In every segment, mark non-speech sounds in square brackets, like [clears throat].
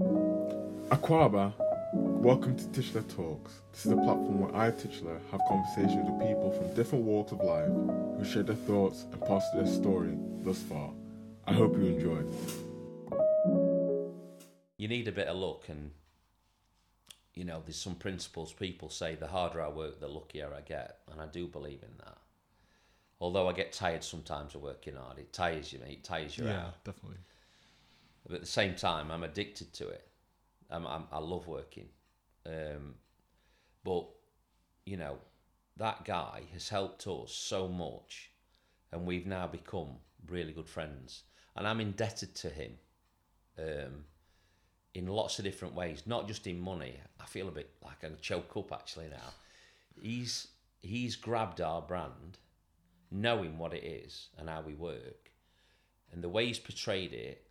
Aquaba, welcome to Titular Talks. This is a platform where I, Titular, have conversations with people from different walks of life who share their thoughts and pass their story thus far. I hope you enjoy. You need a bit of luck, and you know, there's some principles people say the harder I work, the luckier I get, and I do believe in that. Although I get tired sometimes of working hard, it tires you, mate. It tires you yeah, out. Yeah, definitely. But at the same time, I'm addicted to it. I'm, I'm, I love working. Um, but, you know, that guy has helped us so much, and we've now become really good friends. And I'm indebted to him um, in lots of different ways, not just in money. I feel a bit like I choke up actually now. He's he's grabbed our brand, knowing what it is and how we work, and the way he's portrayed it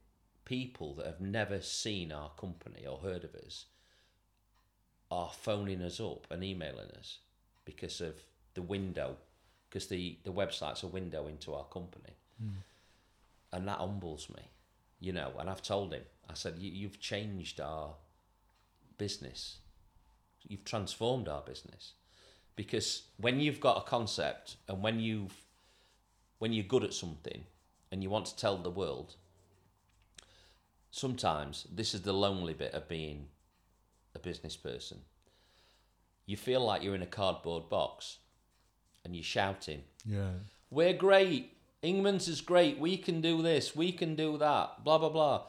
people that have never seen our company or heard of us are phoning us up and emailing us because of the window, because the, the website's a window into our company. Hmm. And that humbles me, you know. And I've told him, I said, you, You've changed our business, you've transformed our business. Because when you've got a concept and when you've when you're good at something and you want to tell the world sometimes this is the lonely bit of being a business person. You feel like you're in a cardboard box and you're shouting, Yeah. We're great. Ingman's is great. We can do this. We can do that. Blah, blah, blah.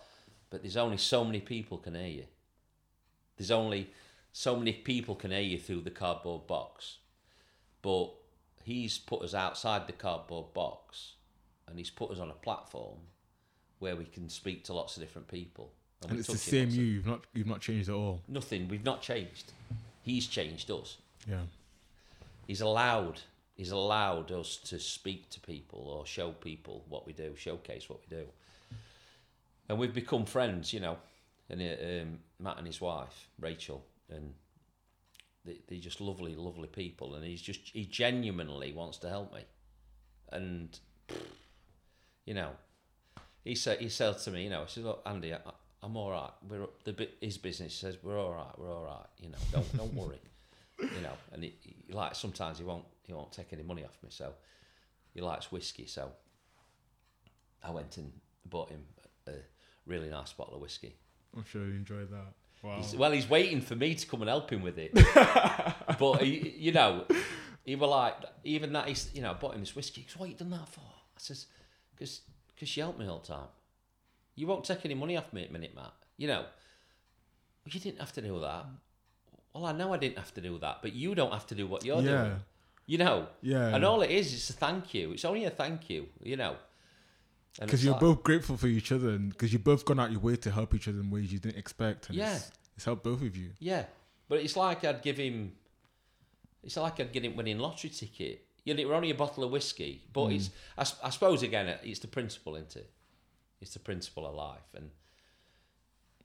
But there's only so many people can hear you. There's only so many people can hear you through the cardboard box. But he's put us outside the cardboard box and he's put us on a platform where we can speak to lots of different people. And we're it's the same you. You've not you've not changed at all. Nothing. We've not changed. He's changed us. Yeah. He's allowed. He's allowed us to speak to people or show people what we do, showcase what we do, and we've become friends. You know, and um, Matt and his wife Rachel, and they, they're just lovely, lovely people. And he's just he genuinely wants to help me, and you know, he said he said to me, you know, I said, look, Andy, I, I'm all right. We're the his business says we're all right. We're all right. You know, don't don't worry. [laughs] You know, and he, he, like sometimes he won't he won't take any money off me. So he likes whiskey. So I went and bought him a really nice bottle of whiskey. I'm sure he enjoyed that. Wow. He's, well, he's waiting for me to come and help him with it. [laughs] but he, you know, he were like, even that he's, you know, I bought him this whiskey. He goes, "What you done that for?" I says, "Because, because you help me all the time. You won't take any money off me at minute, Matt. You know, you didn't have to do that. Well, I know I didn't have to do that, but you don't have to do what you're yeah. doing. You know, Yeah. and all it is is a thank you. It's only a thank you. You know, Because you're like- both grateful for each other, and because you've both gone out your way to help each other in ways you didn't expect. And Yeah. It's, it's helped both of you. Yeah, but it's like I'd give him. It's like I'd get him winning lottery ticket. It were only a bottle of whiskey, but hmm. it's—I suppose again, it's the principle, isn't it? It's the principle of life, and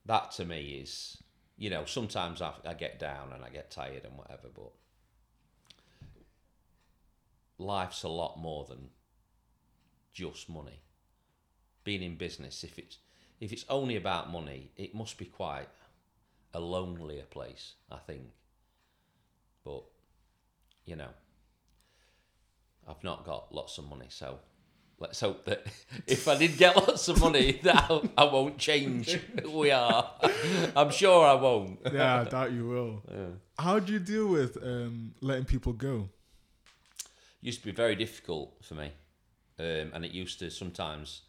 that to me is, you know, sometimes I, I get down and I get tired and whatever, but life's a lot more than just money. Being in business, if it's if it's only about money, it must be quite a lonelier place, I think. But you know, I've not got lots of money, so let's hope that [laughs] if I did get lots of money, [laughs] that I, I won't change who we are. [laughs] I'm sure I won't. Yeah, I doubt you will. Yeah. How do you deal with um, letting people go? used to be very difficult for me, um, and it used to sometimes.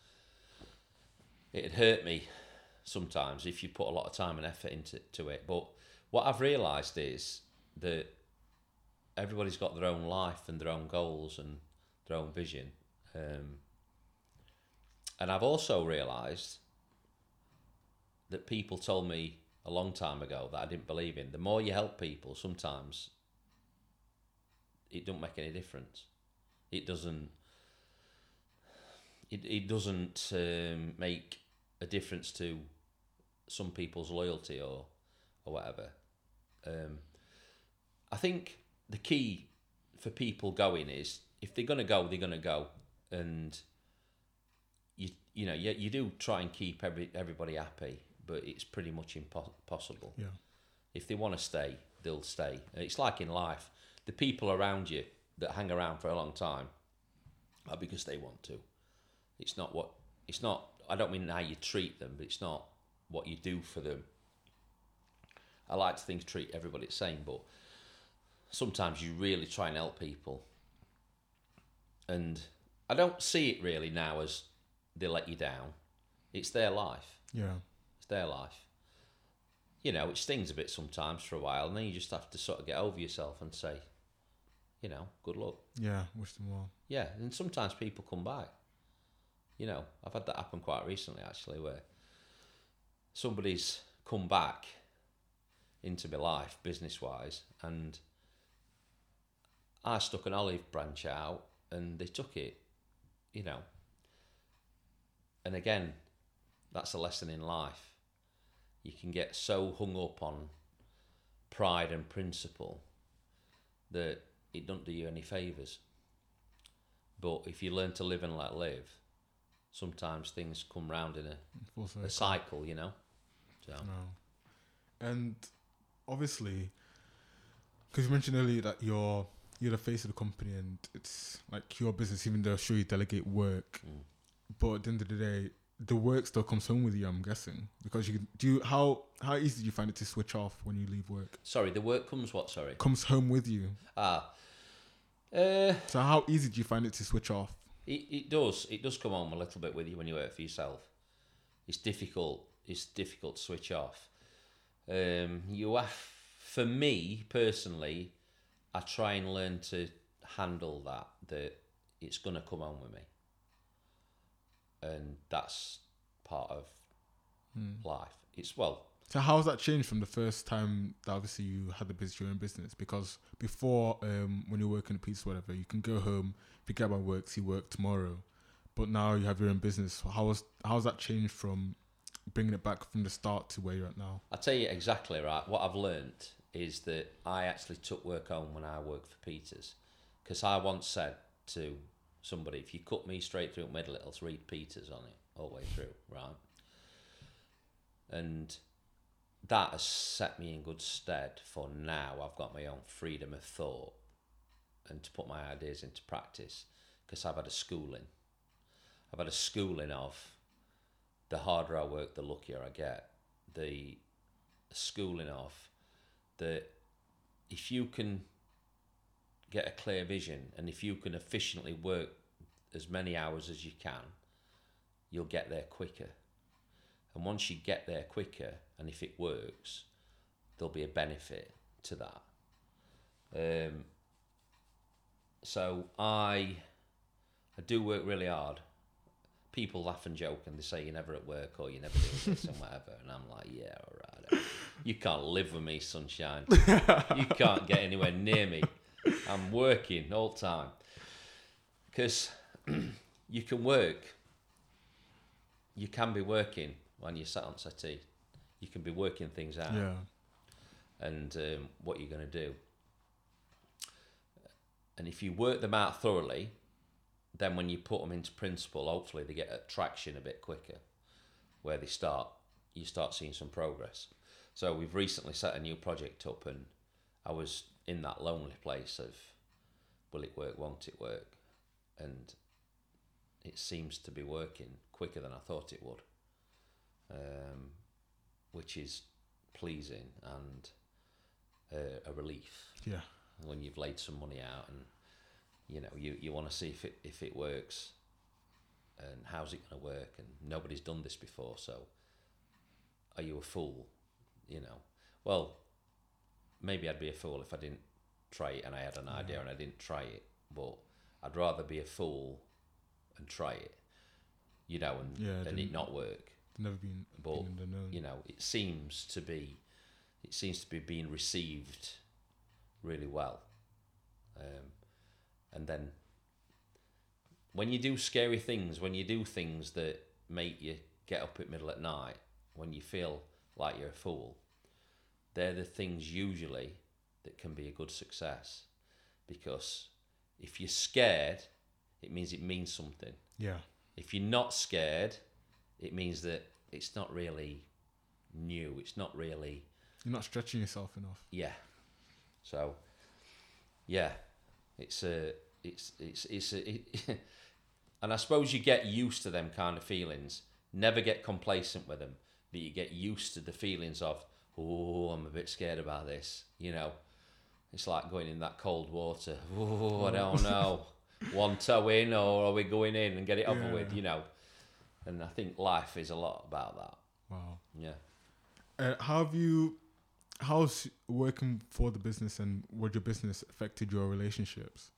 It'd hurt me sometimes if you put a lot of time and effort into to it. But what I've realised is that everybody's got their own life and their own goals and their own vision. Um, and I've also realised that people told me a long time ago that I didn't believe in. The more you help people, sometimes it don't make any difference. It doesn't. It it doesn't um, make a difference to some people's loyalty or or whatever. Um, I think the key for people going is if they're gonna go, they're gonna go, and you you know you, you do try and keep every everybody happy, but it's pretty much impossible. Yeah. If they want to stay, they'll stay. It's like in life, the people around you that hang around for a long time are because they want to. It's not what it's not. I don't mean how you treat them, but it's not what you do for them. I like to think treat everybody the same, but sometimes you really try and help people. And I don't see it really now as they let you down. It's their life. Yeah. It's their life. You know, it stings a bit sometimes for a while, and then you just have to sort of get over yourself and say, you know, good luck. Yeah. Wish them well. Yeah, and sometimes people come back. You know, I've had that happen quite recently actually, where somebody's come back into my life business wise, and I stuck an olive branch out, and they took it. You know, and again, that's a lesson in life. You can get so hung up on pride and principle that it don't do you any favours. But if you learn to live and let live, sometimes things come round in a, Full a cycle, you know. So No. And obviously, because you mentioned earlier that you're you're the face of the company and it's like your business, even though I'm sure you delegate work, Mm. but at the end of the day, the work still comes home with you. I'm guessing because you can- do you how how easy do you find it to switch off when you leave work? sorry, the work comes what? Sorry. Comes home with you. Ah, uh, So how easy do you find it to switch off? it it does it does come home a little bit with you when you work for yourself. It's difficult. It's difficult to switch off. Um, you have, for me personally, I try and learn to handle that. That it's gonna come home with me, and that's part of life. It's well, So how has that changed from the first time that obviously you had the business, your own business? Because before, um, when you're working a piece, or whatever, you can go home, pick up my work, see work tomorrow. But now you have your own business. How has how's that changed from bringing it back from the start to where you're at now? I'll tell you exactly right. What I've learnt is that I actually took work home when I worked for Peters, because I once said to somebody, if you cut me straight through the middle, it'll read Peters on it all the way through, right? And that has set me in good stead for now. I've got my own freedom of thought and to put my ideas into practice because I've had a schooling. I've had a schooling of the harder I work, the luckier I get. The schooling of that if you can get a clear vision and if you can efficiently work as many hours as you can, you'll get there quicker. And once you get there quicker, and if it works, there'll be a benefit to that. Um, so I, I do work really hard. People laugh and joke and they say you're never at work or you're never doing this and whatever. And I'm like, yeah, all right. You can't live with me, sunshine. you can't get anywhere near me. I'm working all the time. Because [clears throat] you can work. You can be working when you're sat on settee. You can be working things out Yeah. and um, what you're going to do. And if you work them out thoroughly, then when you put them into principle, hopefully they get traction a bit quicker, where they start, you start seeing some progress. So we've recently set a new project up, and I was in that lonely place of, will it work? Won't it work? And it seems to be working quicker than I thought it would, um, which is pleasing and uh, a relief Yeah. when you've laid some money out and you know you, you want to see if it if it works and how's it going to work and nobody's done this before so are you a fool you know? Well maybe I'd be a fool if I didn't try it and I had an idea and I didn't try it but I'd rather be a fool and try it you know and Yeah, and it didn't- work. Never been, But, been you know, it seems to be, it seems to be being received really well. Um, and then when you do scary things, when you do things that make you get up at middle at night, when you feel like you're a fool, they're the things usually that can be a good success. Because if you're scared, it means it means something. Yeah. If you're not scared, it means that it's not really new. It's not really You're not stretching yourself enough. yeah. So yeah, it's a it's it's it's a, it, [laughs] and I suppose you get used to them kind of feelings. Never get complacent with them, but you get used to the feelings of oh, I'm a bit scared about this. You know, it's like going in that cold water. Oh, I don't know. [laughs] One toe in, or are we going in and get it over Yeah. with? You know, and I think life is a lot about that. Wow. Yeah. Uh, how have you? How's working for the business and what your business affected your relationships?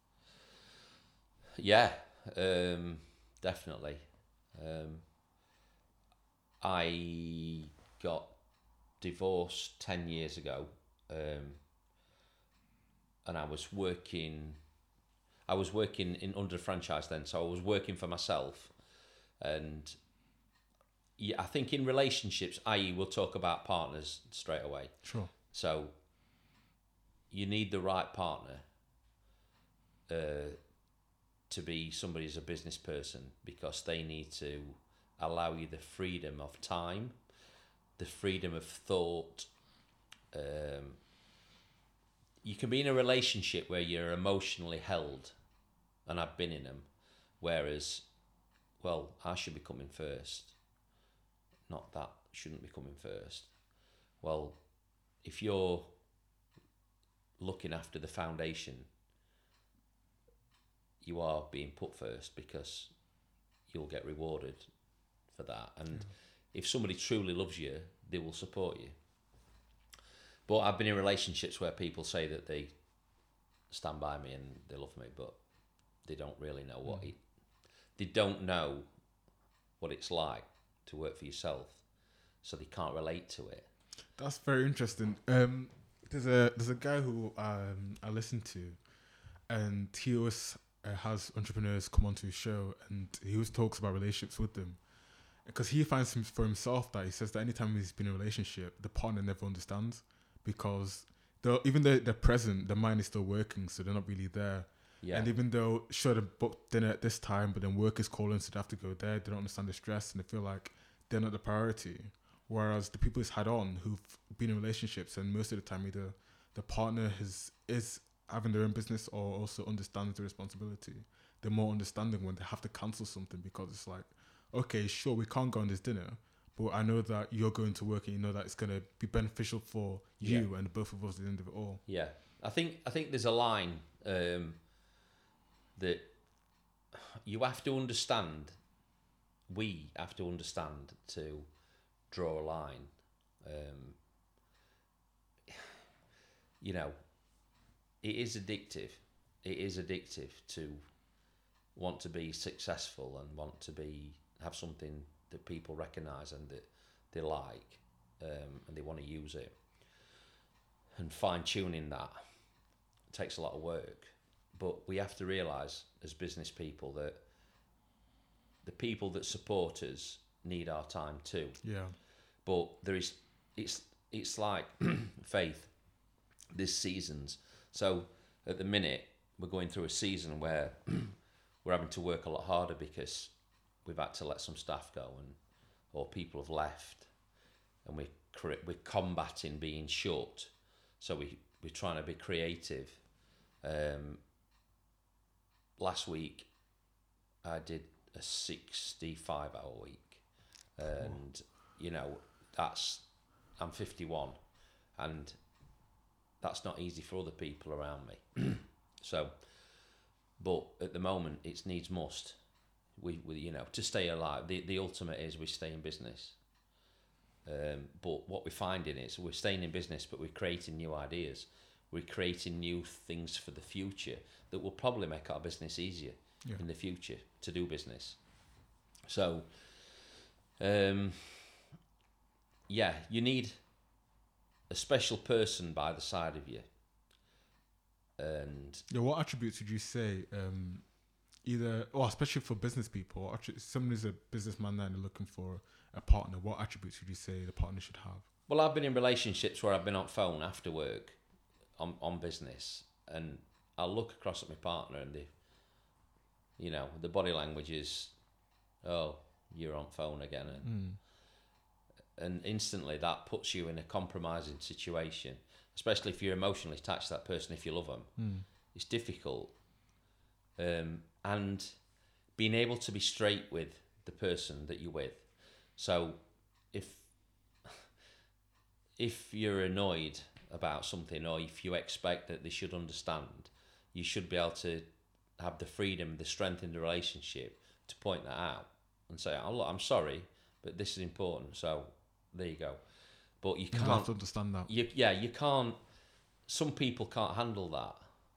Yeah, um, definitely. Um, I got divorced 10 years ago um, and I was working I was working in under franchise then so I was working for myself and yeah I think in relationships i.e. we'll talk about partners straight away Sure. so you need the right partner uh, to be somebody as a business person because they need to allow you the freedom of time, the freedom of thought. Um, you can be in a relationship where you're emotionally held, and I've been in them, whereas, well, I should be coming first, not that shouldn't be coming first. Well, if you're looking after the foundation, you are being put first because you'll get rewarded for that. And if somebody truly loves you, they will support you. But I've been in relationships where people say that they stand by me and they love me, but they don't really know what it. They don't know what it's like to work for yourself, so they can't relate to it. That's very interesting. Um, there's a there's a guy who um, I listen to, and he always uh, has entrepreneurs come onto his show, and he always talks about relationships with them, because he finds him for himself that he says that anytime he's been in a relationship, the partner never understands because though even though they're present, the mind is still working, so they're not really there. Yeah, And even though sure they booked dinner at this time, but then work is calling, so they have to go there. They don't understand the stress, and they feel like they're not the priority. Whereas the people he's had on who've been in relationships, and most of the time either the partner has is having their own business or also understands the responsibility. They're more understanding when they have to cancel something because it's like, okay, sure, we can't go on this dinner, but I know that you're going to work and you know that it's gonna be beneficial for you and both of us at the end of it all. Yeah, I think I think there's a line um, that you have to understand. We have to understand to draw a line. Um, [sighs] you know, it is addictive. It is addictive to want to be successful and want to be have something that people recognise and that they like, um, and they want to use it and fine tuning that takes a lot of work. But we have to realise as business people that the people that support us need our time too. Yeah. But there is it's it's like [clears throat] faith. This seasons. So at the minute we're going through a season where [clears throat] we're having to work a lot harder because we've had to let some staff go and or people have left and we we're combating being short. So we we're trying to be creative. Um, last week, I did a sixty-five hour week, and you know that's I'm fifty-one, and that's not easy for other people around me. [clears throat] so, but at the moment, it's needs must. We, we you know to stay alive. The the ultimate is we stay in business. Um, but what we're finding is we're staying in business, but we're creating new ideas. We're creating new things for the future that will probably make our business easier Yeah. in the future to do business. So, um, yeah, you need a special person by the side of you. And Yeah, what attributes would you say, um, either, or especially for business people, actually, who's a businessman and they're looking for a partner, what attributes would you say the partner should have? Well, I've been in relationships where I've been on phone after work, on on business, and I'll look across at my partner and the, you know, the body language is, oh, you're on phone again, and Mm. And instantly that puts you in a compromising situation, especially if you're emotionally attached to that person. If you love them, Mm. it's difficult. Um, and being able to be straight with the person that you're with. So if if you're annoyed about something or if you expect that they should understand, you should be able to have the freedom, the strength in the relationship to point that out and say, "Oh, look, I'm sorry, but this is important." So there you go. But you can't understand that. you yeah you can't some people can't handle that.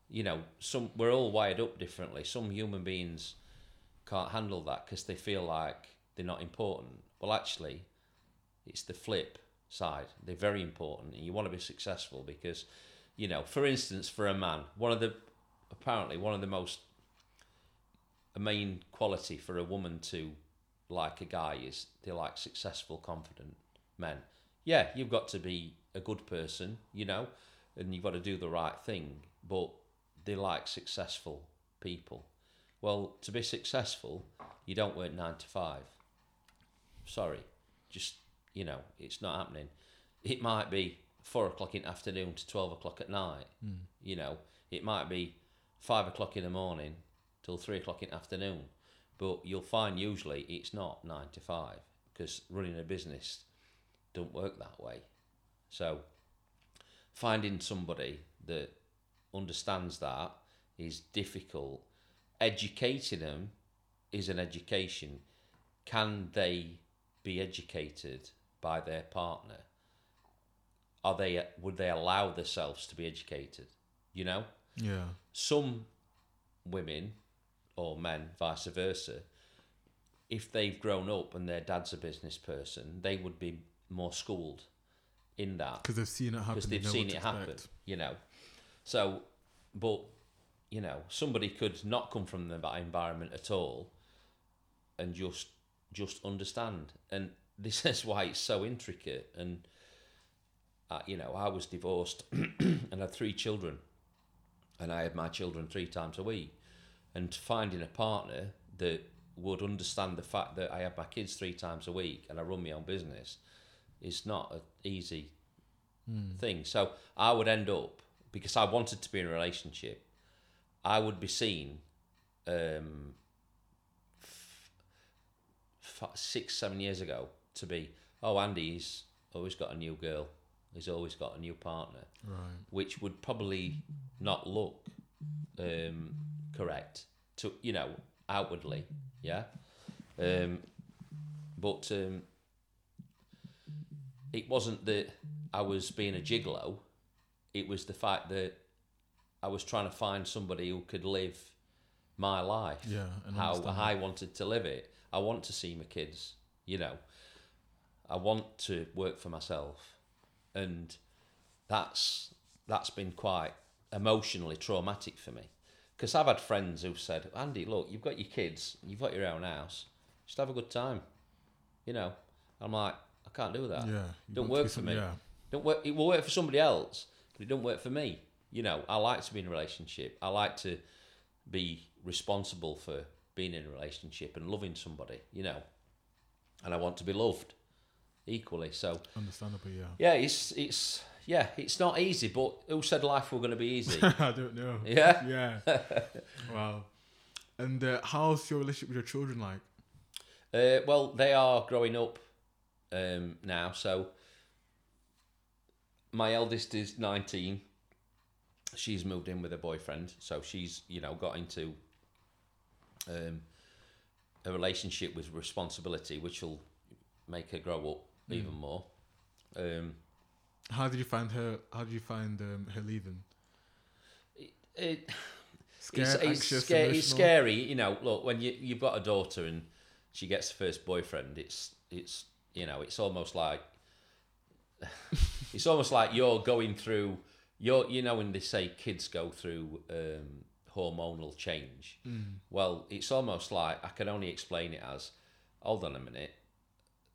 You know some we're all wired up differently. Some human beings can't handle that because they feel like they're not important. Well actually it's the flip side. They're very important and you want to be successful because you know for instance for a man one of the apparently one of the most a main quality for a woman to like a guy is they like successful confident men yeah, you've got to be a good person, you know, and you've got to do the right thing, but they like successful people. Well, to be successful, you don't work nine to five. Sorry, just, you know, it's not happening. It might be four o'clock in the afternoon to 12 o'clock at night, hmm. you know, it might be five o'clock in the morning till three o'clock in the afternoon, but you'll find usually it's not nine to five because running a business don't work that way. So finding somebody that understands that is difficult. Educating them is an education. Can they be educated by their partner? Are they would they allow themselves to be educated? You know? Yeah. some women or men, vice versa, if they've grown up and their dad's a business person, they would be more schooled in that Because they've seen it happen. because they they've seen it happen, you know. So, but you know, somebody could not come from that environment at all, and just just understand. And [laughs] this is why it's so intricate. And uh, you know, I was divorced [clears throat] and had three children, and I had my children three times a week. And finding a partner that would understand the fact that I have my kids three times a week and I run my own business is not an easy thing. So I would end up because I wanted to be in a relationship. I would be seen um, f- f- six, seven years ago to be, oh, Andy's always got a new girl. He's always got a new partner, Right. which would probably not look um, correct to you know outwardly, yeah. Um, but um, it wasn't that I was being a gigolo. It was the fact that I was trying to find somebody who could live my life Yeah. How understand I wanted to live it. I want to see my kids, you know. I want to work for myself, and that's that's been quite emotionally traumatic for me. Because I've had friends who've said, "Andy, look, you've got your kids, you've got your own house, just have a good time," you know. I'm like, I can't do that. Yeah. Don't want to be work for me. Yeah. Don't work. It will work for somebody else, but it don't work for me. You know, I like to be in a relationship. I like to be responsible for being in a relationship and loving somebody. You know, and I want to be loved equally. So Understandably, yeah. yeah, it's it's yeah, it's not easy. But who said life were going to be easy? [laughs] I don't know. yeah. [laughs] Yeah. [laughs] wow. And uh, how's your relationship with your children like? Uh, well, they are growing up um, now. So my eldest is 19. She's moved in with a boyfriend. So she's, you know, got into um, a relationship with responsibility, which will make her grow up even more. Um, How did you find her? How did you find um, her leaving? it, Scared, it's, it's, anxious, sca- it's scary, you know. Look, when you you've got a daughter and she gets her first boyfriend, it's it's you know, it's almost like [laughs] it's almost like you're going through. You're you know when they say kids go through um, hormonal change. Mm. Well, it's almost like I can only explain it as, hold on a minute,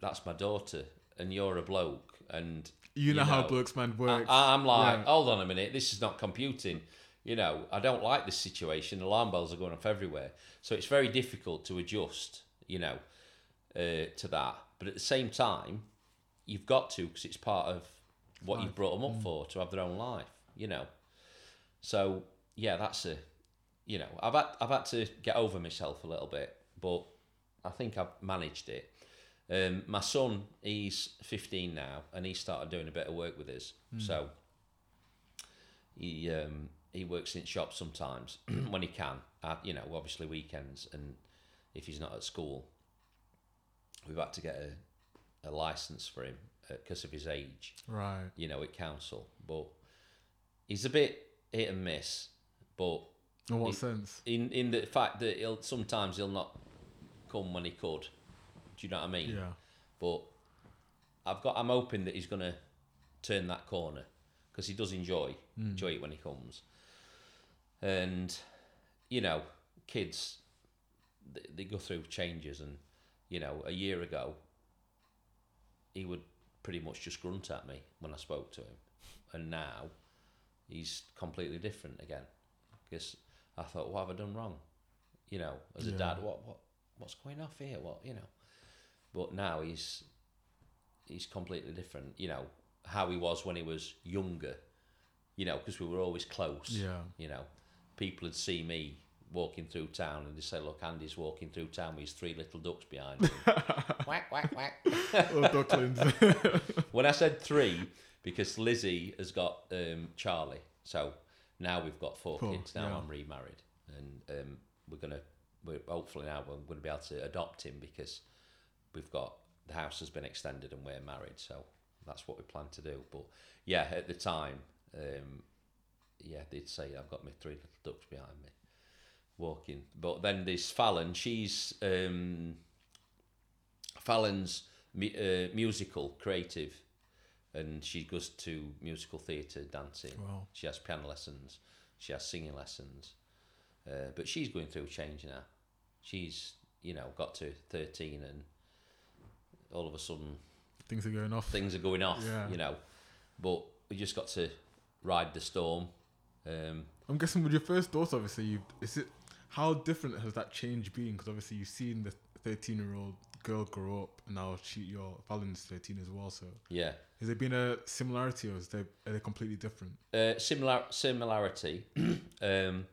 that's my daughter, and you're a bloke, and You know how blokes I, works. I'm like, Yeah. hold on a minute, this is not computing. You know, I don't like this situation. Alarm bells are going off everywhere, so it's very difficult to adjust. You know, uh, to that. But at the same time, you've got to because it's part of what you've brought them up for to have their own life. You know. So yeah, that's a, you know, I've had I've had to get over myself a little bit, but I think I've managed it. Um, my son, he's 15 now, and he started doing a bit of work with us. So he um, he works in shops sometimes [clears throat] when he can. At, you know, obviously weekends, and if he's not at school, we've had to get a, a license for him uh, because of his age. Right. You know, at council, but he's a bit hit and miss. But In what It- sense? in in the fact that he'll sometimes he'll not come when he could. Do you know what I mean? Yeah. But I've got. I'm hoping that he's gonna turn that corner because he does enjoy hmm. enjoy it when he comes. And you know, kids they, they go through changes, and you know, a year ago he would pretty much just grunt at me when I spoke to him, and now he's completely different again. Because I thought, what have I done wrong? You know, as a Yeah. dad, what what what's going off here? What you know? But now he's he's completely different. You know how he was when he was younger. You know, because we were always close. Yeah. You know, people would see me walking through town and they say, "Look, Andy's walking through town with his three little ducks behind him." whack whack whack. oh, ducklings. [laughs] When I said three, because Lizzie has got um, Charlie, so now we've got four Four, kids. Now yeah. I'm remarried, and um, we're gonna, we're hopefully now we're gonna be able to adopt him because we've got the house has been extended and we're married, so that's what we plan to do. But yeah, at the time, um, yeah, they'd say I've got my three little ducks behind me walking. But then there's Fallon. She's um, Fallon's uh, musical creative, and she goes to musical theatre, dancing. Wow. She has piano lessons. She has singing lessons. Uh, but she's going through a change now. She's you know got to thirteen and all of a sudden Things are going off. things are going off. Yeah. You know, but we just got to ride the storm. Um, I'm guessing with your first daughter, obviously, you is it how different has that change been? Because obviously you've seen the 13 year old girl grow up, and now she your Fallon's 13 as well. So yeah. has there been a similarity, or is they are they completely different? Uh, similar similarity. [clears throat] um,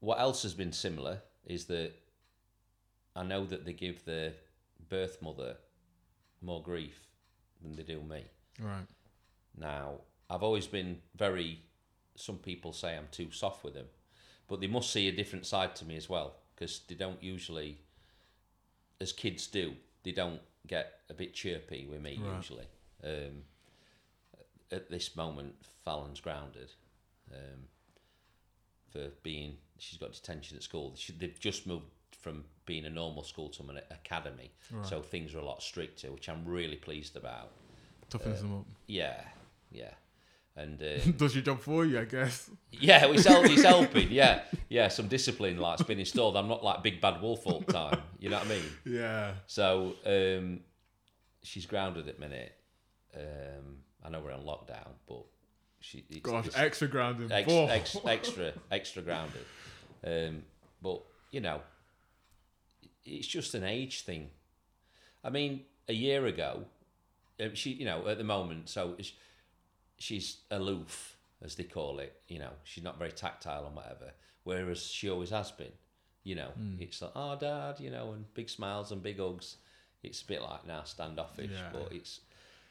what else has been similar is that I know that they give the birth mother more grief than they do me. Right. Now, I've always been very. Some people say I'm too soft with them, but they must see a different side to me as well because they don't usually, as kids do, they don't get a bit chirpy with me Right. usually. Um, at this moment, Fallon's grounded um, for being. She's got detention at school. She, they've just moved from being a normal school to an academy, Right. so things are a lot stricter, which I'm really pleased about. Toughens them up. Yeah, yeah, and [laughs] uh. Does your job for you, I guess. yeah, he's, help, he's helping. Yeah, yeah, some discipline like's been installed. I'm not like big bad wolf all the time. You know what I mean? Yeah. So um, she's grounded at the minute. Um, I know we're on lockdown, but she it's, Gosh, it's extra grounded. ex, ex, [laughs] extra extra grounded. Um, but you know, it's just an age thing. I mean, a year ago, um, she you know at the moment, so it's, she's aloof as they call it. You know, she's not very tactile and whatever. Whereas she always has been. You know, it's like oh dad, you know, and big smiles and big hugs. It's a bit like now standoffish, Yeah. but it's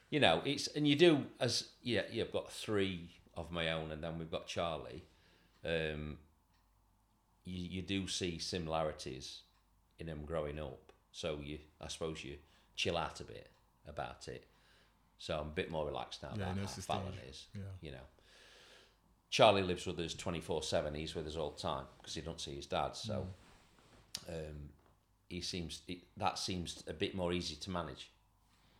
you know it's and you do as yeah you've got three of my own and then we've got Charlie. Um, you you do see similarities in them growing up, so you I suppose you chill out a bit about it. So I'm a bit more relaxed now Yeah, about how Fallon is. Yeah. You know, Charlie lives with us twenty four seven. He's with us all the time because he don't see his dad. So um, he seems it, that seems a bit more easy to manage.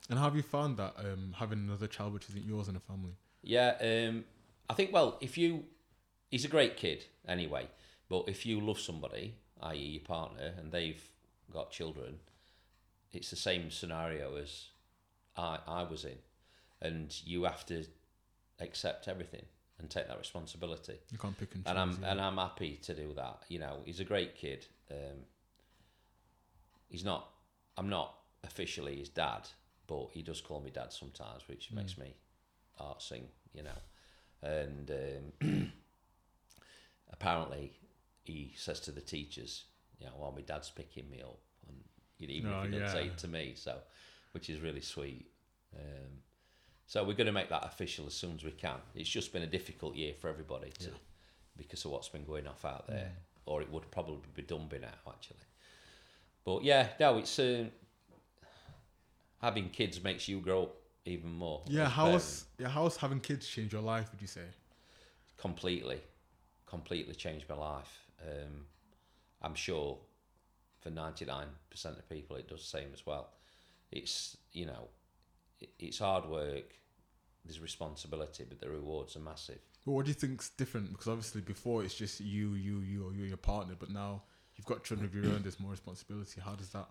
And how have you found that um, having another child which isn't yours in a family? Yeah, um, I think. Well, if you, he's a great kid anyway. But if you love somebody, i.e., your partner, and they've got children, it's the same scenario as I I was in, and you have to accept everything and take that responsibility. You can't pick and choose. And I'm yeah. and I'm happy to do that. You know, he's a great kid. Um, he's not. I'm not officially his dad, but he does call me dad sometimes, which makes me heart sing, you know. And um, [clears throat] apparently, he says to the teachers, you know, well, my dad's picking me up, and even Oh, if he doesn't say it to me, so which is really sweet. Um, so we're going to make that official as soon as we can. It's just been a difficult year for everybody to, because of what's been going off out there, or it would probably be done by now actually. But yeah, no, it's um, having kids makes you grow up even more. Yeah, how has yeah, how has having kids changed your life? Would you say? completely, completely changed my life. Um, I'm sure for 99% of people it does the same as well. It's, you know, it's hard work, there's responsibility, but the rewards are massive. Well, what do you think's different? Because obviously before it's just you, you, you, or you and your partner, but now you've got children of your own. There's more responsibility. How does that?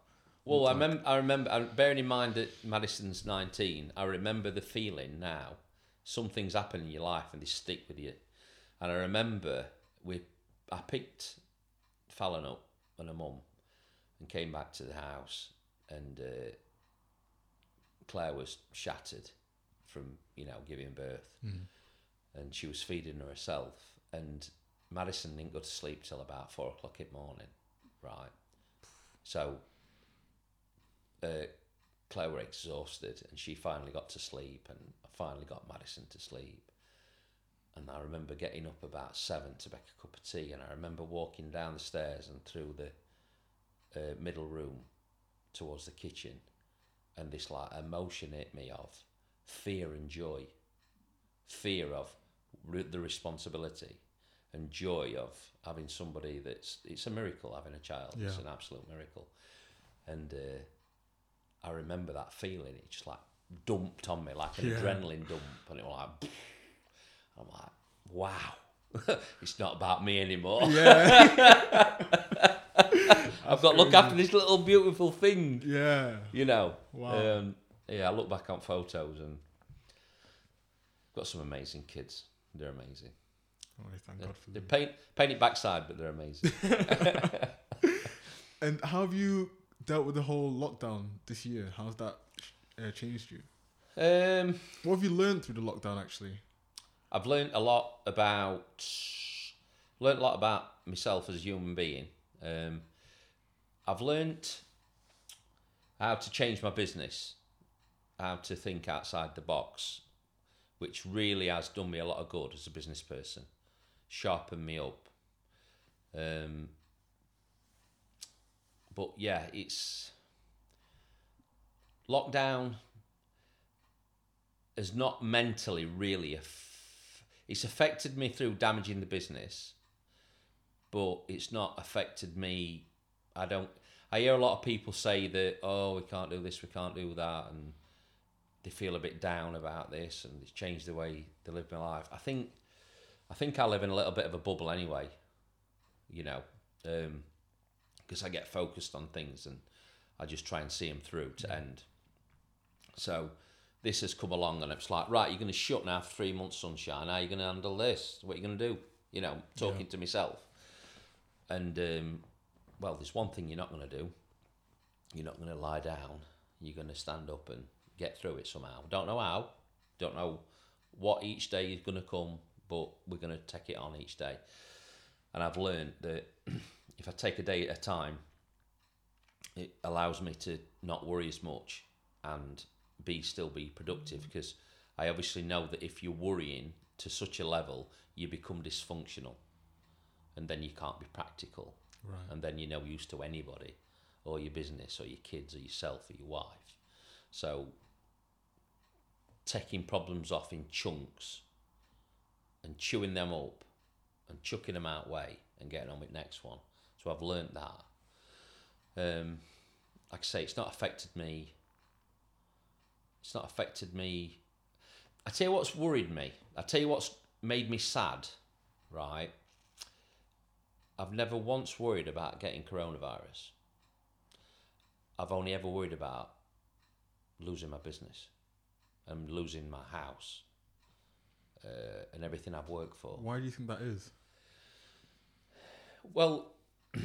Well, I remember. I remember. uh, Bearing in mind that Madison's nineteen, I remember the feeling now. Some things happen in your life and they stick with you. And I remember we, I picked Fallon up and her mum, and came back to the house, and uh, Claire was shattered from you know giving birth, and she was feeding her herself, and Madison didn't go to sleep till about four o'clock in the morning, right? So uh, Claire were exhausted and she finally got to sleep and I finally got Madison to sleep. And I remember getting up about seven to make a cup of tea and I remember walking down the stairs and through the uh, middle room towards the kitchen and this like emotion hit me of fear and joy. Fear of re- the responsibility and joy of having somebody that's it's a miracle having a child. It's an absolute miracle. And uh, I remember that feeling. It just like dumped on me like an Yeah. adrenaline dump, and it was like, [laughs] I'm like, wow, [laughs] it's not about me anymore. Yeah, [laughs] [laughs] I've got to look after this little beautiful thing, yeah. you know. Wow. Um, yeah, I look back on photos and got some amazing kids. They're amazing. Oh, thank God for They them. paint paint it backside, but they're amazing. [laughs] [laughs] And how have you dealt with the whole lockdown this year? How's that uh, changed you? um, What have you learned through the lockdown? Actually, I've learned a lot about learned a lot about myself as a human being. Um, I've learnt how to change my business, how to think outside the box, which really has done me a lot of good as a business person, sharpened me up. Um, but yeah, it's lockdown has not mentally really aff- it's affected me through damaging the business but it's not affected me i don't i hear a lot of people say that oh we can't do this we can't do that and they feel a bit down about this and it's changed the way they live my life i think i think i live in a little bit of a bubble anyway you know because i get focused on things and i just try and see them through to end so this has come along and it's like, right, you're going to shut now for three months, sunshine. How are you going to handle this? What are you going to do? You know, talking to myself. And, um, well, there's one thing you're not going to do. You're not going to lie down. You're going to stand up and get through it somehow. Don't know how. Don't know what each day is going to come, but we're going to take it on each day. And I've learned that [clears throat] if I take a day at a time, it allows me to not worry as much and be still be productive mm. because I obviously know that if you're worrying to such a level, you become dysfunctional, and then you can't be practical, Right. and then you're no use to anybody, or your business, or your kids, or yourself, or your wife. So taking problems off in chunks and chewing them up and chucking them out way and getting on with next one. So I've learnt that. Um, like I say, it's not affected me. It's not affected me. I tell you what's worried me. I tell you what's made me sad. Right. I've never once worried about getting coronavirus. I've only ever worried about losing my business and losing my house uh, and everything I've worked for. Why do you think that is? Well, [clears throat]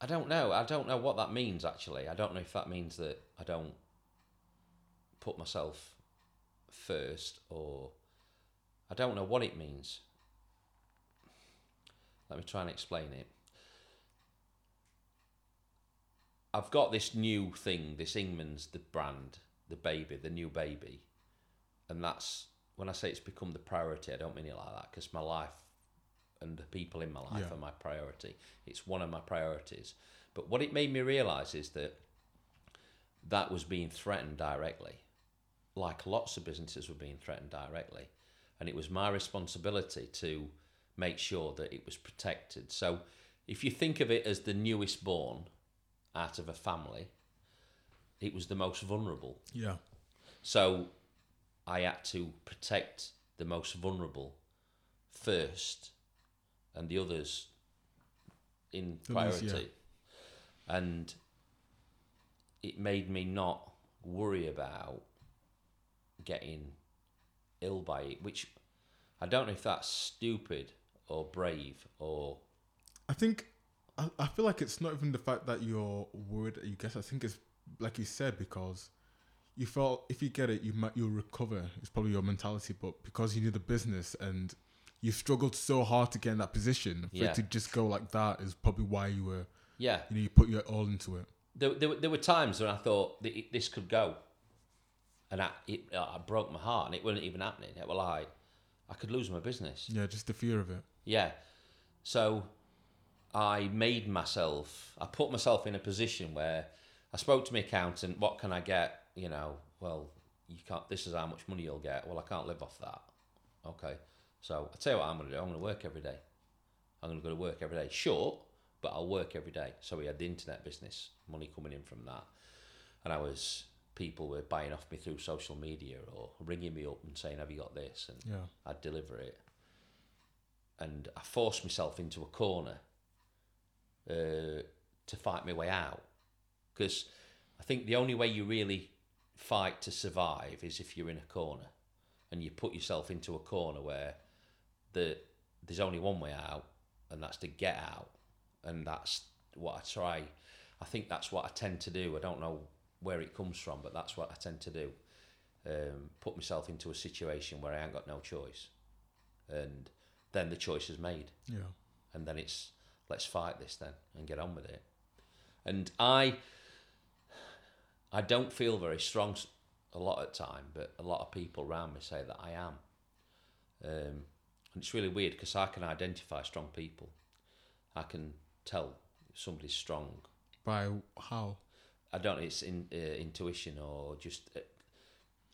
I don't know. I don't know what that means actually. I don't know if that means that I don't put myself first or I don't know what it means. Let me try and explain it. I've got this new thing, this Ingman's the brand, the baby, the new baby. And that's when I say it's become the priority, I don't mean it like that because my life and the people in my life Yeah. are my priority. It's one of my priorities. But what it made me realize is that that was being threatened directly. Like lots of businesses were being threatened directly. And it was my responsibility to make sure that it was protected. So if you think of it as the newest born out of a family, it was the most vulnerable. Yeah. So I had to protect the most vulnerable first and the others in The least, priority. And it made me not worry about getting ill by it, which I don't know if that's stupid or brave or I think I, I feel like it's not even the fact that you're worried. You guess I think it's like you said because you felt if you get it, you might you'll recover. It's probably your mentality, but because you knew the business and you struggled so hard to get in that position, for Yeah. it to just go like that is probably why you were yeah. you know you put your all into it. there, there, were- there were times when I thought that it, this could go, and I, it, I broke my heart, and it wasn't even happening. It was like I could lose my business. Yeah, just the fear of it. Yeah, so I made myself. I put myself in a position where I spoke to my accountant. What can I get? You know, well, you can't. This is how much money you'll get. Well, I can't live off that. Okay, so I tell you what I'm going to do. I'm going to work every day. I'm going to go to work every day. Short, but I'll work every day. So we had the internet business, money coming in from that, and I was people were buying off me through social media or ringing me up and saying, "Have you got this?" and Yeah. I'd deliver it. And I forced myself into a corner uh, to fight my way out. Because I think the only way you really fight to survive is if you're in a corner and you put yourself into a corner where the, there's only one way out, and that's to get out. And that's what I try. I think that's what I tend to do. I don't know where it comes from, but that's what I tend to do. Um, put myself into a situation where I ain't got no choice, and then the choice is made, Yeah. and then it's let's fight this then and get on with it. And I, I don't feel very strong a lot of time, but a lot of people around me say that I am. Um, and it's really weird because I can identify strong people. I can tell somebody's strong By how? I don't know. It's in uh, intuition or just uh,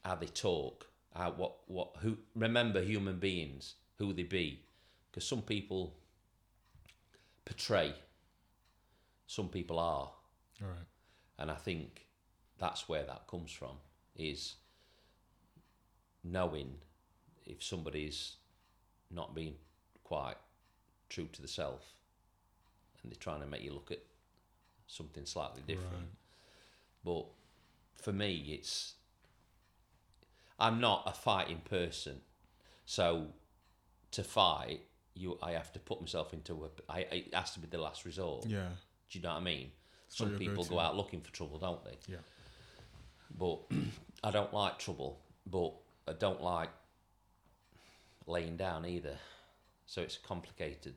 how they talk. How what what who remember human beings who they be, because some people portray. Some people are, All right. and I think that's where that comes from. Is knowing if somebody's not being quite true to the self, and they're trying to make you look at something slightly different. Right. But for me, it's I'm not a fighting person, so to fight, you I have to put myself into a. I, it has to be the last resort. Yeah. Do you know what I mean? So Some people go-to. out looking for trouble, don't they? Yeah. But [clears throat] I don't like trouble, but I don't like laying down either. So it's complicated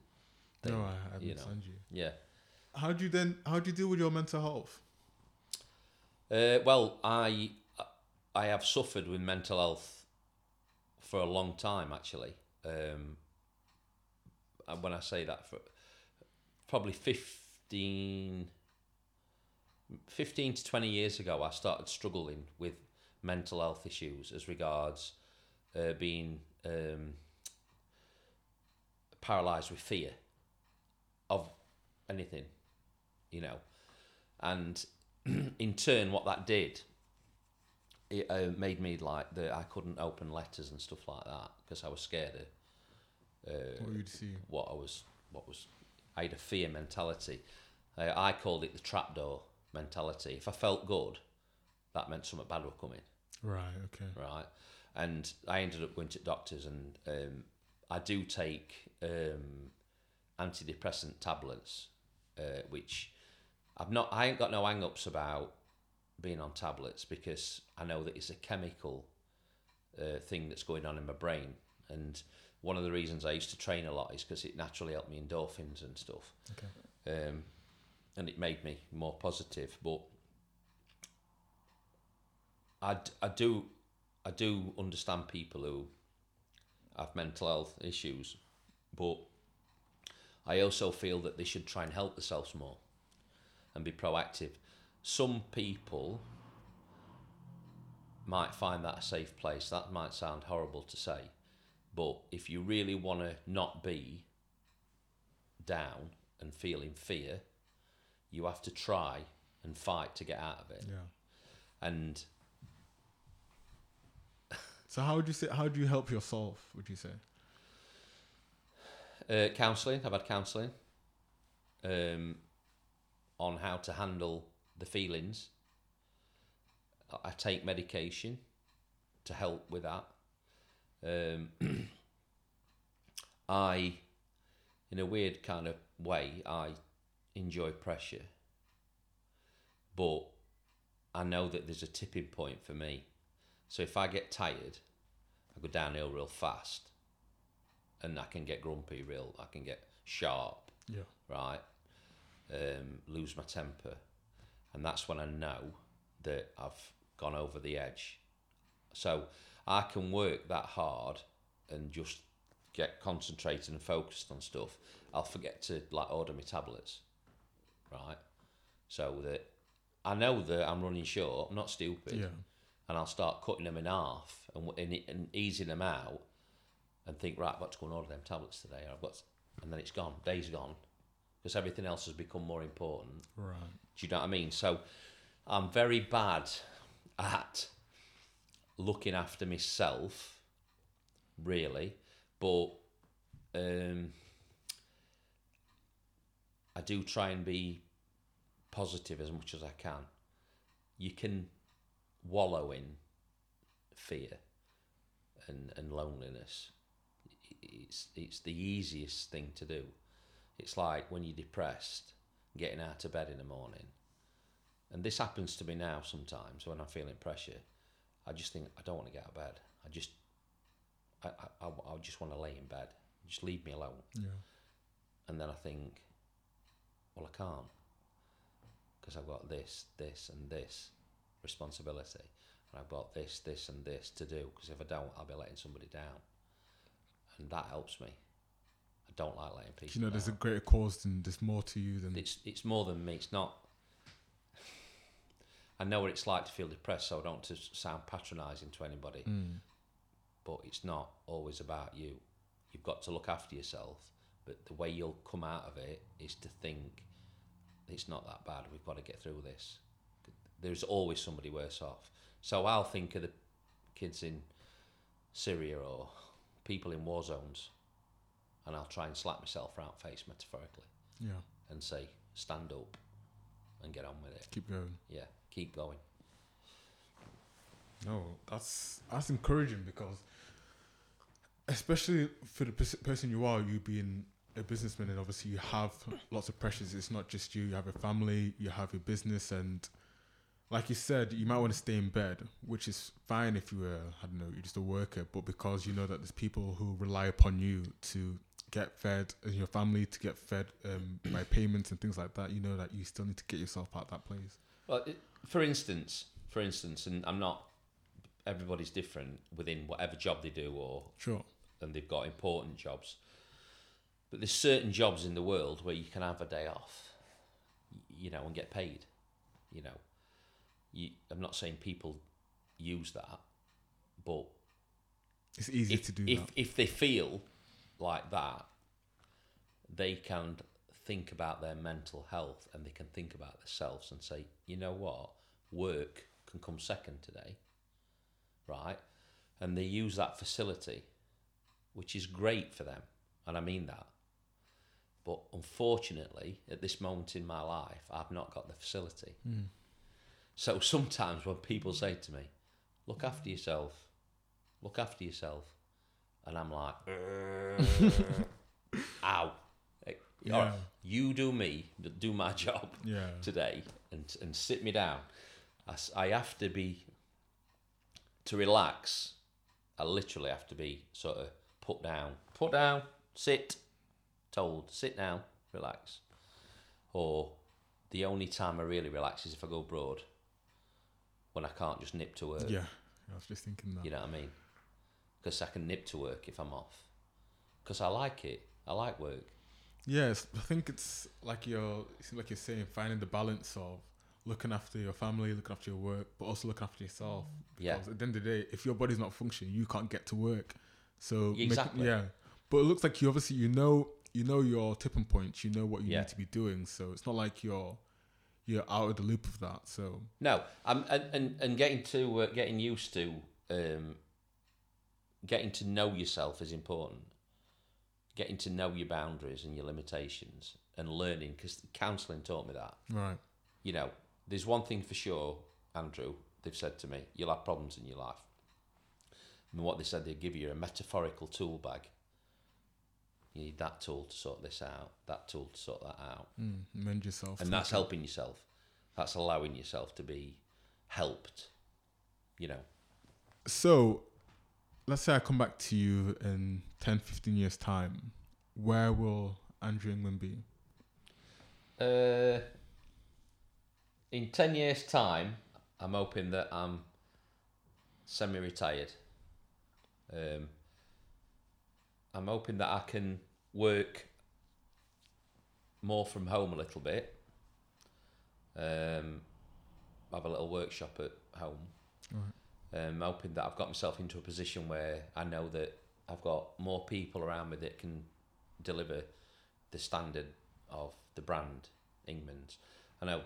thing. no, I, I you know. you. Yeah. How do you then? How do you deal with your mental health? Uh, well, I I have suffered with mental health for a long time, actually. Um, and when I say that, for probably 15, 15 to 20 years ago, I started struggling with mental health issues as regards uh, being um, paralyzed with fear of anything, you know. And [clears throat] in turn, what that did, it uh, made me like that I couldn't open letters and stuff like that because I was scared of uh, What you'd see? what I was, what was, I had a fear mentality. Uh, I called it the trapdoor mentality. If I felt good, that meant something bad were coming Right. Okay. right? And I ended up going to doctors, and um, I do take um, antidepressant tablets, uh, which I've not. I ain't got no hang-ups about being on tablets because I know that it's a chemical uh, thing that's going on in my brain, and one of the reasons I used to train a lot is because it naturally helped me endorphins and stuff. Okay. Um, and it made me more positive, but I, I do I do understand people who have mental health issues, but I also feel that they should try and help themselves more and be proactive. Some people might find that a safe place. That might sound horrible to say, but if you really want to not be down and feeling fear, you have to try and fight to get out of it. Yeah. And So how would you say? How do you help yourself? Would you say? Uh, counselling. I've had counselling um, on how to handle the feelings. I- take medication to help with that. Um, [clears throat] I, in a weird kind of way, I enjoy pressure, but I know that there's a tipping point for me. So if I get tired, I go downhill real fast and I can get grumpy real I can get sharp Yeah. right um, lose my temper. And that's when I know that I've gone over the edge. So I can work that hard and just get concentrated and focused on stuff. I'll forget to like order my tablets right? So that I know that I'm running short I'm not stupid. Yeah. and I'll start cutting them in half and, and, and easing them out and think, right, I've got to go and order them tablets today. Or I've got, to, and then it's gone, day's gone, because everything else has become more important. Right. Do you know what I mean? So I'm very bad at looking after myself, really, but um, I do try and be positive as much as I can. You can wallow in fear and, and loneliness. It's it's the easiest thing to do. It's like when you're depressed, getting out of bed in the morning. And this happens to me now sometimes when I'm feeling pressure. I just think I don't want to get out of bed. I just I, I, I just want to lay in bed. Just leave me alone. Yeah. And then I think, well, I can't because I've got this, this, and this responsibility, and I've got this, this, and this to do. Because if I don't, I'll be letting somebody down, and that helps me. I don't like letting people. You know, there's a greater cause than there's more to you than. It's it's more than me. It's not. I know what it's like to feel depressed, so I don't to sound patronising to anybody. Mm. But it's not always about you. You've got to look after yourself. But the way you'll come out of it is to think it's not that bad. We've got to get through this. There's always somebody worse off. So I'll think of the kids in Syria or people in war zones, and I'll try and slap myself round face metaphorically Yeah. and say, stand up and get on with it. Keep going. Yeah, keep going. No, that's that's encouraging because, especially for the person you are, you being a businessman, and obviously you have lots of pressures. It's not just you; you have a family, you have your business, and like you said, you might want to stay in bed, which is fine if you were, I don't know, you're just a worker. But because you know that there's people who rely upon you to get fed, and your family to get fed um, by payments and things like that, you know that you still need to get yourself out that place. Well, it, for instance, for instance, and I'm not. Everybody's different within whatever job they do, or Sure. and they've got important jobs. But there's certain jobs in the world where you can have a day off, you know, and get paid. You know, you, I'm not saying people use that, but It's easy if, to do if, that. if they feel like that, they can think about their mental health and they can think about themselves and say, you know what, work can come second today, right? And they use that facility, which is great for them, and I mean that. But unfortunately, at this moment in my life, I've not got the facility. Mm. So sometimes when people say to me, look after yourself, look after yourself, and I'm like, uh. [laughs] ow. Yeah. All right, you do me, do my [laughs] job Yeah. today, and and sit me down. I, I have to be to relax. I literally have to be sort of put down, put down, sit, told, sit down, relax. Or the only time I really relax is if I go abroad, when I can't just nip to work. Yeah. I was just thinking that. You know what I mean? Because I can nip to work if I'm off. Because I like it. I like work. Yes, I think it's like you're. It seems like you're saying finding the balance of looking after your family, looking after your work, but also looking after yourself. Yeah. At the end of the day, if your body's not functioning, you can't get to work. So make- Exactly. yeah, but it looks like you obviously you know you know your tipping points. You know what you Yeah. need to be doing. So it's not like you're you're out of the loop of that. So No, um, and, and and getting to uh, getting used to um, getting to know yourself is important. Getting to know your boundaries and your limitations, and learning because counselling taught me that. right, You know, there's one thing for sure, Andrew. They've said to me, you'll have problems in your life. And what they said, they give you a metaphorical tool bag. You need that tool to sort this out, that tool to sort that out mm, mend yourself. and that's helping yourself. That's allowing yourself to be helped. You know, So, let's say I come back to you in 10, 15 years' time. Where will Andrew England be? uh, in ten years' time, I'm hoping that I'm semi-retired. Um, I'm hoping that I can work more from home a little bit. Um, have a little workshop at home. Um, hoping that I've got myself into a position where I know that I've got more people around me that can deliver the standard of the brand Ingman's. I know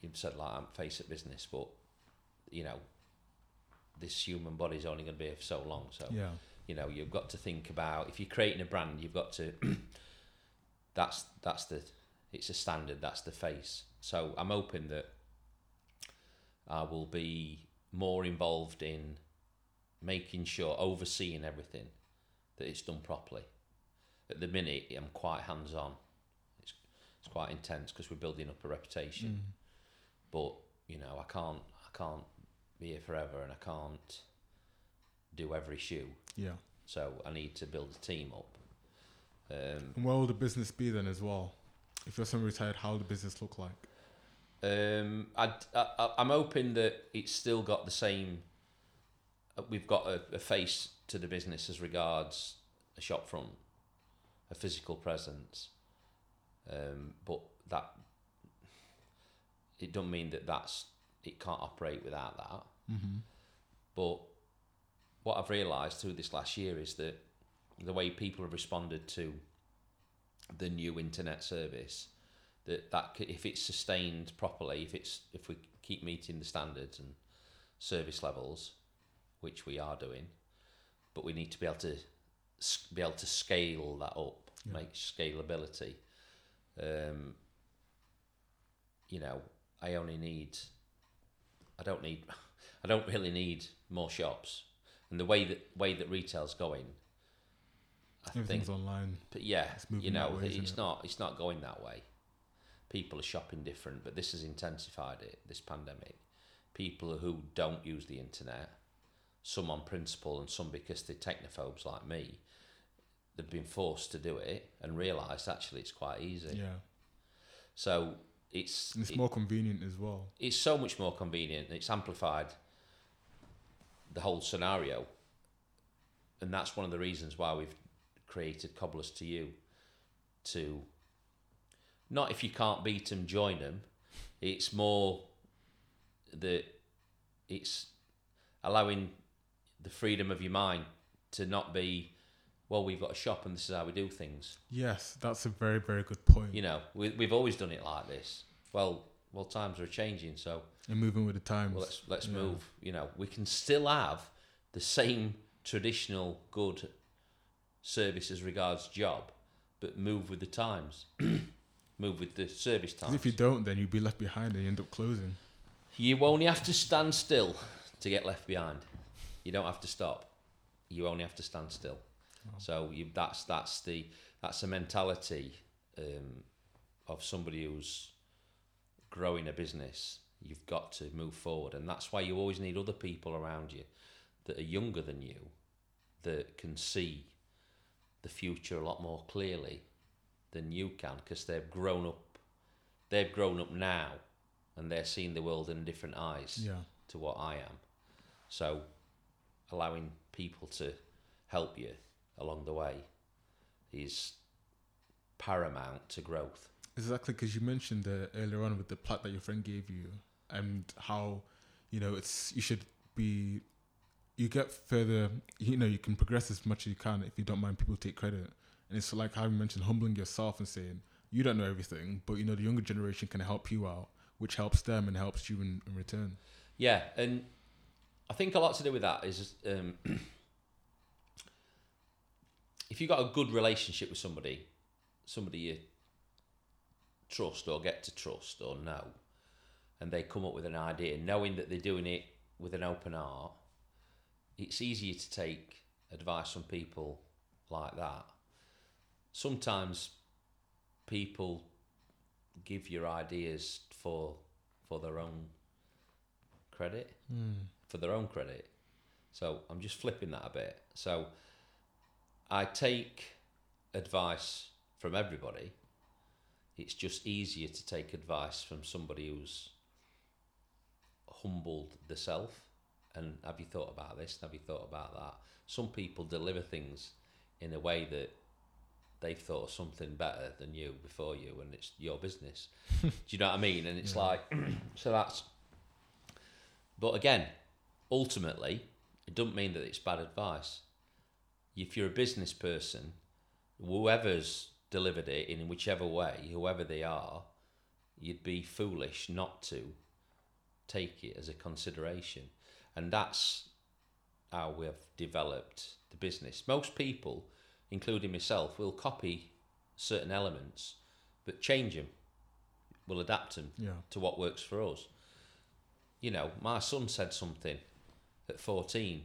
you've said like I'm face at business, but you know this human body is only going to be here for so long. So Yeah. you know you've got to think about if you're creating a brand, you've got to. [clears throat] that's that's the it's a standard. That's the face. So I'm hoping that I will be more involved in making sure overseeing everything that it's done properly. At the minute, I'm quite hands on. It's it's quite intense because we're building up a reputation. But you know, I can't I can't be here forever, and I can't do every shoe. Yeah. So I need to build a team up. Um, And where will the business be then as well? If you're semi-retired, how will the business look like? Um, I'd, I, I- I'm hoping that it's still got the same. uh, We've got a, a face to the business as regards a shop front, a physical presence, um, but that it doesn't mean that that's it can't operate without that. Mm-hmm. But what I've realised through this last year is that the way people have responded to the new internet service, that that if it's sustained properly, if it's if we keep meeting the standards and service levels, which we are doing, but we need to be able to be able to scale that up, Yeah. make scalability. Um, you know, I only need. I don't need. [laughs] I don't really need more shops, and the way that way that retail's going. I think Everything's online. but yeah, It's you know, that way, isn't it's it? not it's not going that way. People are shopping different, but this has intensified it. This pandemic, people who don't use the internet, some on principle and some because they're technophobes like me, they've been forced to do it and realised actually it's quite easy. Yeah. So it's And it's it- more convenient as well. it's so much more convenient. It's amplified the whole scenario, and that's one of the reasons why we've created Cobblers to You. To not if you can't beat them, join them. It's more that it's allowing the freedom of your mind to not be. Well, we've got a shop, and this is how we do things. Yes, that's a very, very good point. You know, we, we've always done it like this. Well, well, times are changing, so And moving with the times. well, let's let's Yeah. move. You know, we can still have the same traditional good service as regards job, but move with the times, [clears throat] move with the service times. if you don't, then you'll be left behind and you end up closing. You only have to stand still to get left behind. You don't have to stop. You only have to stand still. So you, that's that's the that's the mentality um, of somebody who's growing a business, you've got to move forward, and that's why you always need other people around you that are younger than you that can see the future a lot more clearly than you can because they've grown up they've grown up now and they're seeing the world in different eyes Yeah. to what I am. So allowing people to help you along the way is paramount to growth. Exactly, because you mentioned uh, earlier on with the plat that your friend gave you, and how you know it's you should be you get further. You know, you can progress as much as you can if you don't mind people take credit. And it's like you mentioned humbling yourself and saying you don't know everything, but you know the younger generation can help you out, which helps them and helps you in, in return. Yeah, and I think a lot to do with that is um, [clears throat] if you've got a good relationship with somebody, somebody you trust or get to trust or know, and they come up with an idea, knowing that they're doing it with an open heart, it's easier to take advice from people like that. Sometimes people give your ideas for for their own credit hmm. for their own credit. So I'm just flipping that a bit. So I take advice from everybody. It's just easier to take advice from somebody who's humbled the self. And have you thought about this? Have you thought about that? Some people deliver things in a way that they've thought of something better than you before you, and it's your business. [laughs] Do you know what I mean? And it's Yeah. like, [clears throat] so that's. But again, ultimately, it doesn't mean that it's bad advice. If you're a business person, whoever's delivered it in whichever way, whoever they are, you'd be foolish not to take it as a consideration. And that's how we have developed the business. Most people, including myself, will copy certain elements, but change them, We'll adapt them Yeah. to what works for us. You know, my son said something at 14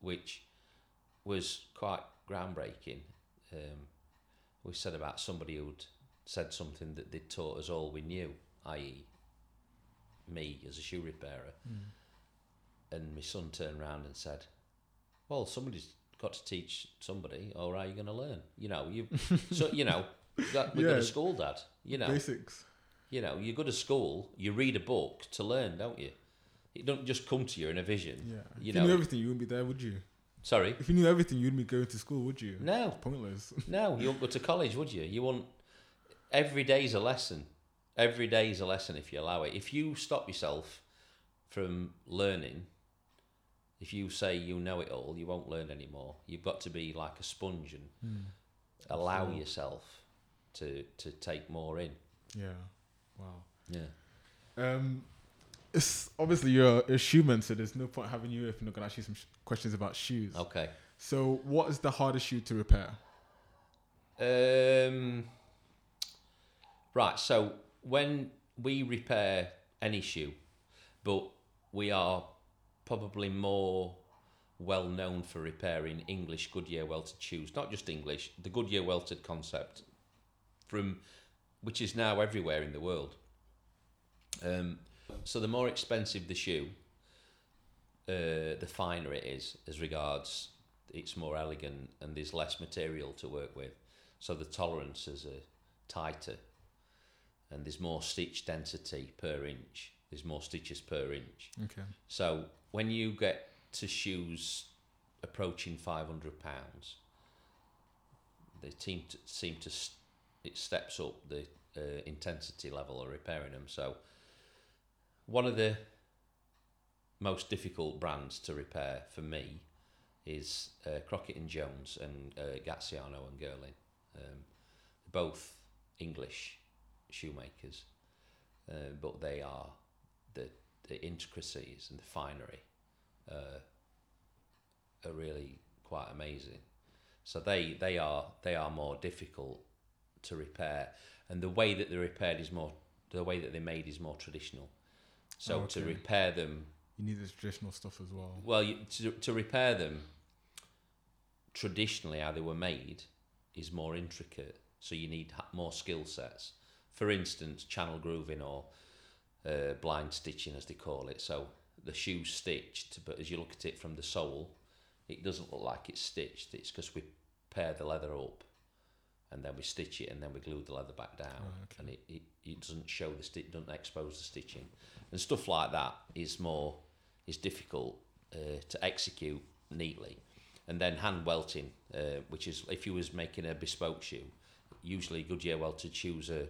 which was quite groundbreaking. Um, we said about somebody who'd said something that they'd taught us all we knew, i.e., me as a shoe repairer. And my son turned around and said, Well, somebody's got to teach somebody, or are you going to learn? You know, you, so, you know, [laughs] that, we go Yeah. to school, Dad. You know, Basics. you know, you go to school, you read a book to learn, don't you? It don't just come to you in a vision. Yeah. You if know- you knew everything, you wouldn't be there, would you? Sorry. If you knew everything, you wouldn't be going to school, would you? No, Pointless. [laughs] no, you won't go to college, would you? You want every day's a lesson. Every day's a lesson if you allow it. If you stop yourself from learning, if you say you know it all, you won't learn anymore. You've got to be like a sponge and allow Absolutely. yourself to to take more in. Yeah. Wow. Yeah. Um, it's obviously you're a shoeman, so there's no point having you if I'm not gonna ask you some sh- questions about shoes. Okay. So, what is the hardest shoe to repair? Um, right. So when we repair any shoe, but we are probably more well known for repairing English Goodyear welted shoes, not just English, the Goodyear welted concept, from which is now everywhere in the world. Um, so the more expensive the shoe, uh, the finer it is as regards it's more elegant and there's less material to work with. So the tolerances are tighter and there's more stitch density per inch. There's more stitches per inch. Okay. So when you get to shoes approaching five hundred pounds, they seem to seem to it steps up the uh, intensity level of repairing them. So one of the most difficult brands to repair for me is uh, Crockett and Jones and uh, Gaziano and Girling, um, both English shoemakers, uh, but they are the the intricacies and the finery uh, are really quite amazing. So they they are they are more difficult to repair, and the way that they're repaired is more the way that they're made is more traditional. So Oh, to repair them You need the traditional stuff as well. well, you, to, to repair them, traditionally how they were made is more intricate so you need more skill sets. For instance, channel grooving or uh, blind stitching, as they call it. So the shoe's stitched, but as you look at it from the sole, it doesn't look like it's stitched. It's because we pair the leather up, and then we stitch it, and then we glue the leather back down, Oh, okay. and it, it, it doesn't show the stitch, doesn't expose the stitching, and stuff like that is more is difficult uh, to execute neatly. And then hand welting, uh, which is if you was making a bespoke shoe, usually Goodyear welted choose a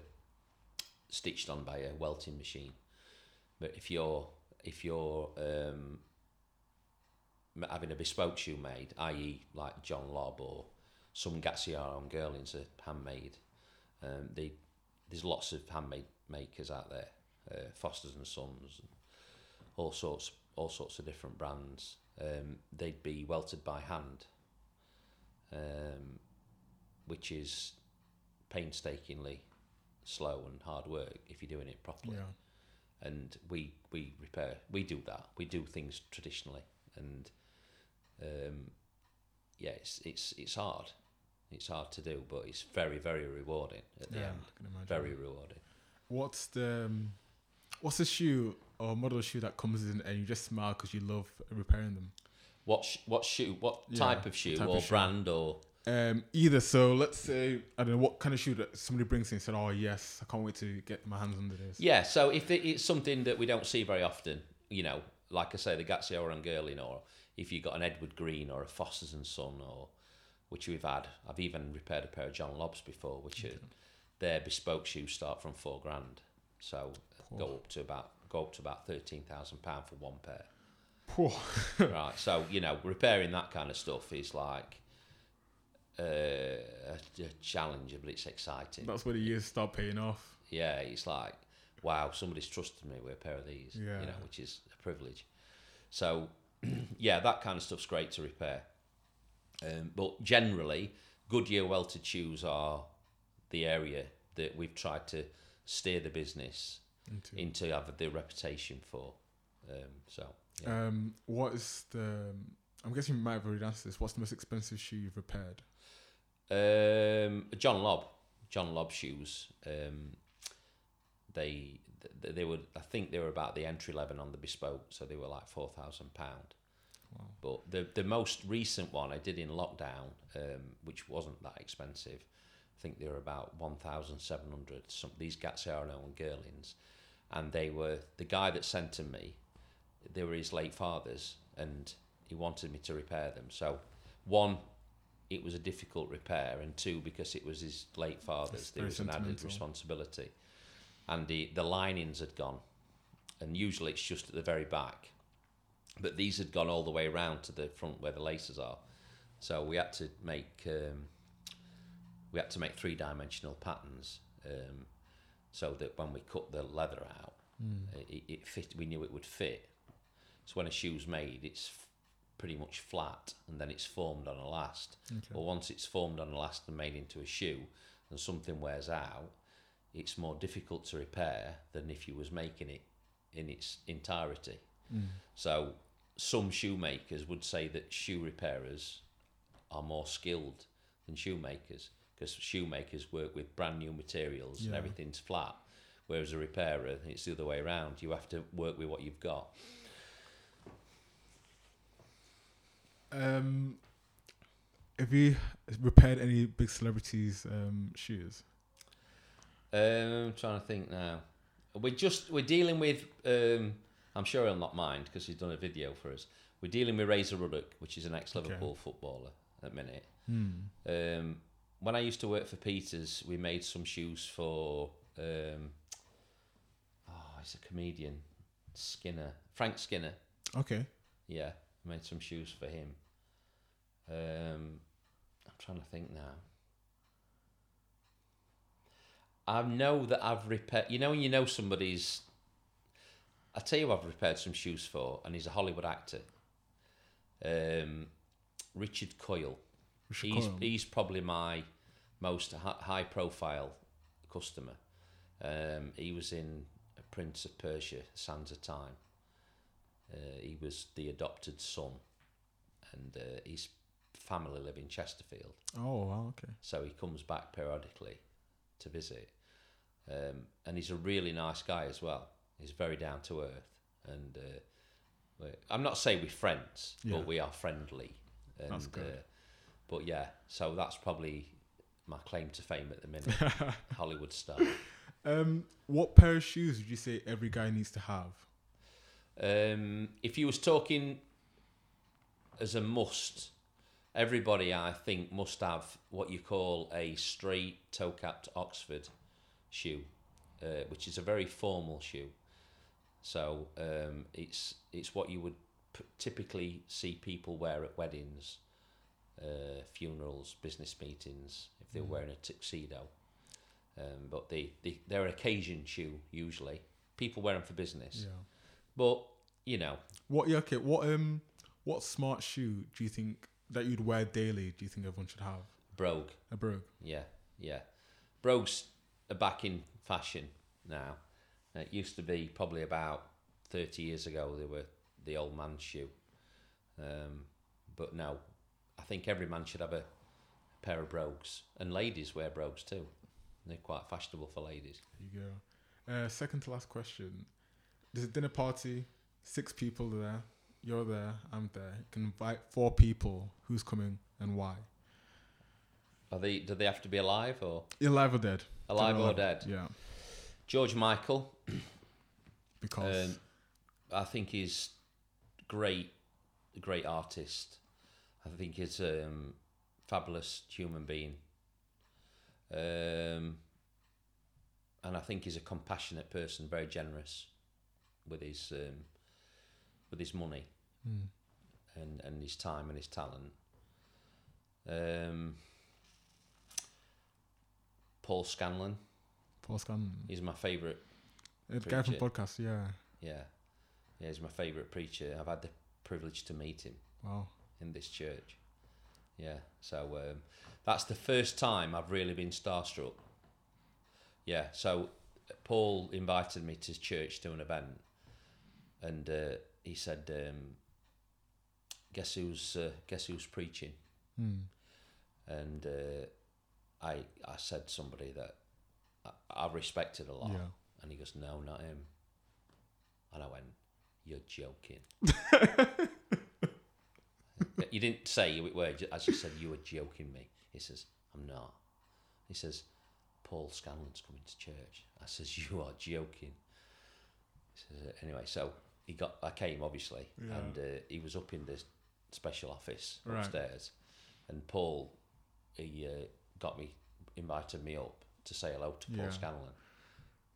stitched on by a welting machine. But if you're if you're um, having a bespoke shoe made, i.e., like John Lobb or some Gaziano and Girlings are handmade, um, they, there's lots of handmade makers out there, uh, Foster's and Sons, and all sorts all sorts of different brands. Um, they'd be welted by hand, um, which is painstakingly slow and hard work if you're doing it properly Yeah. And we we repair we do that we do things traditionally and um yeah it's it's it's hard it's hard to do but it's very very rewarding at the yeah, end I can imagine. very rewarding What's the um, what's the shoe or model shoe that comes in and you just smile because you love repairing them? what sh- what shoe what Yeah, type of shoe type or of shoe. brand or Um, either so, let's say I don't know what kind of shoe that somebody brings in and said, "Oh yes, I can't wait to get my hands under this." yeah so if it, it's something that we don't see very often you know like i say the Gaziano and Girling or if you've got an Edward Green or a Foster's and Son or which we've had I've even repaired a pair of John Lobbs before which are their bespoke shoes start from four grand. So go up to about go up to about thirteen thousand pound for one pair. [laughs] Right so you know repairing that kind of stuff is like uh, a, a challenge but it's exciting That's where the years start paying off. yeah, it's like, wow, somebody's trusted me with a pair of these, Yeah. you know, which is a privilege. So, [clears throat] yeah, that kind of stuff's great to repair. Um, but generally, Goodyear welted shoes are the area that we've tried to steer the business Into. into have the reputation for. Um, so, yeah. Um, what is the? I'm guessing you might have already answered this. What's the most expensive shoe you've repaired? Um, John Lobb, John Lobb shoes. Um, they th- they were I think they were about the entry level on the bespoke, so they were like four thousand pound. Wow. But the the most recent one I did in lockdown, um, which wasn't that expensive. I think they were about one thousand seven hundred. Some these Gaziano and Girlings, and they were the guy that sent them me. They were his late father's, and he wanted me to repair them. So, one, it was a difficult repair, and two, because it was his late father's, there was an added responsibility, and the the linings had gone, and usually it's just at the very back, but these had gone all the way around to the front where the laces are, so we had to make um, we had to make three dimensional patterns, um, so that when we cut the leather out, it, it fit. We knew it would fit. So when a shoe's made, it's pretty much flat, and then it's formed on a last. Okay. But once it's formed on a last and made into a shoe, and something wears out, it's more difficult to repair than if you was making it in its entirety. Mm. So some shoemakers would say that shoe repairers are more skilled than shoemakers because shoemakers work with brand new materials and everything's flat, whereas a repairer it's the other way around. You have to work with what you've got. Um, have you repaired any big celebrities' um, shoes? Um, I'm trying to think now. We're just we're dealing with. Um, I'm sure he'll not mind because he's done a video for us. We're dealing with Razor Ruddock, which is an ex-Liverpool footballer at the minute. Hmm. Um, when I used to work for Peters, we made some shoes for. Um, oh, he's a comedian, Skinner, Frank Skinner. Okay. Yeah, made some shoes for him. Um, I'm trying to think now. I know that I've repaired. You know when you know somebody's. I tell you, I've repaired some shoes for, and he's a Hollywood actor. Um, Richard Coyle. Richard he's Coyle. he's probably my most high profile customer. Um, he was in Prince of Persia, Sands of Time. Uh, he was the adopted son, and uh, he's family live in Chesterfield, Oh, wow, okay. so he comes back periodically to visit. Um, and he's a really nice guy as well. He's very down to earth, and uh, I'm not saying we're friends, Yeah. but we are friendly. And, That's good. Uh, but yeah, so that's probably my claim to fame at the minute. [laughs] Hollywood star. Um, what pair of shoes would you say every guy needs to have? Um, if you was talking as a must, everybody I think must have what you call a straight toe capped Oxford shoe, uh, which is a very formal shoe. So um, it's it's what you would p- typically see people wear at weddings, uh, funerals, business meetings if they're wearing a tuxedo. Um, but they, they they're an occasion shoe usually. People wear them for business. Yeah. But you know, What? Yeah. Okay. What? Um. What smart shoe do you think that you'd wear daily? Do you think everyone should have? brogue. A brogue. Yeah, yeah. Brogues are back in fashion now. Uh, It used to be probably about thirty years ago. They were the old man's shoe. Um, but now, I think every man should have a pair of brogues, and ladies wear brogues too. They're quite fashionable for ladies. There you go. Uh, second to last question. There's a dinner party, six people there. You're there, I'm there. You can invite four people. Who's coming and why? Are they? Do they have to be alive or alive or dead? alive or dead? Yeah. George Michael. [clears throat] Because Um, I think he's great, a great artist. I think he's a um, fabulous human being. Um, and I think he's a compassionate person, very generous with his um, with his money Hmm. and, and his time and his talent. Um, Paul Scanlon, Paul Scanlon. he's my favourite A guy from podcast, yeah. Yeah, yeah, he's my favourite preacher. I've had the privilege to meet him Wow. in this church. Yeah, so um, that's the first time I've really been starstruck. Yeah, so Paul invited me to church to an event, and uh, he said, um, "Guess who's uh, guess who's preaching?" Hmm. And uh, I I said somebody that I, I respected a lot. Yeah. And he goes, No, not him. And I went, You're joking. [laughs] you didn't say you were, I just said, You were joking me. He says, I'm not. He says, Paul Scanlon's coming to church. I says, You are joking. He says, Anyway, so he got, I came obviously, Yeah. and uh, he was up in the special office Right. upstairs. And Paul, he uh, got me, invited me up to say hello to Paul Yeah. Scanlon.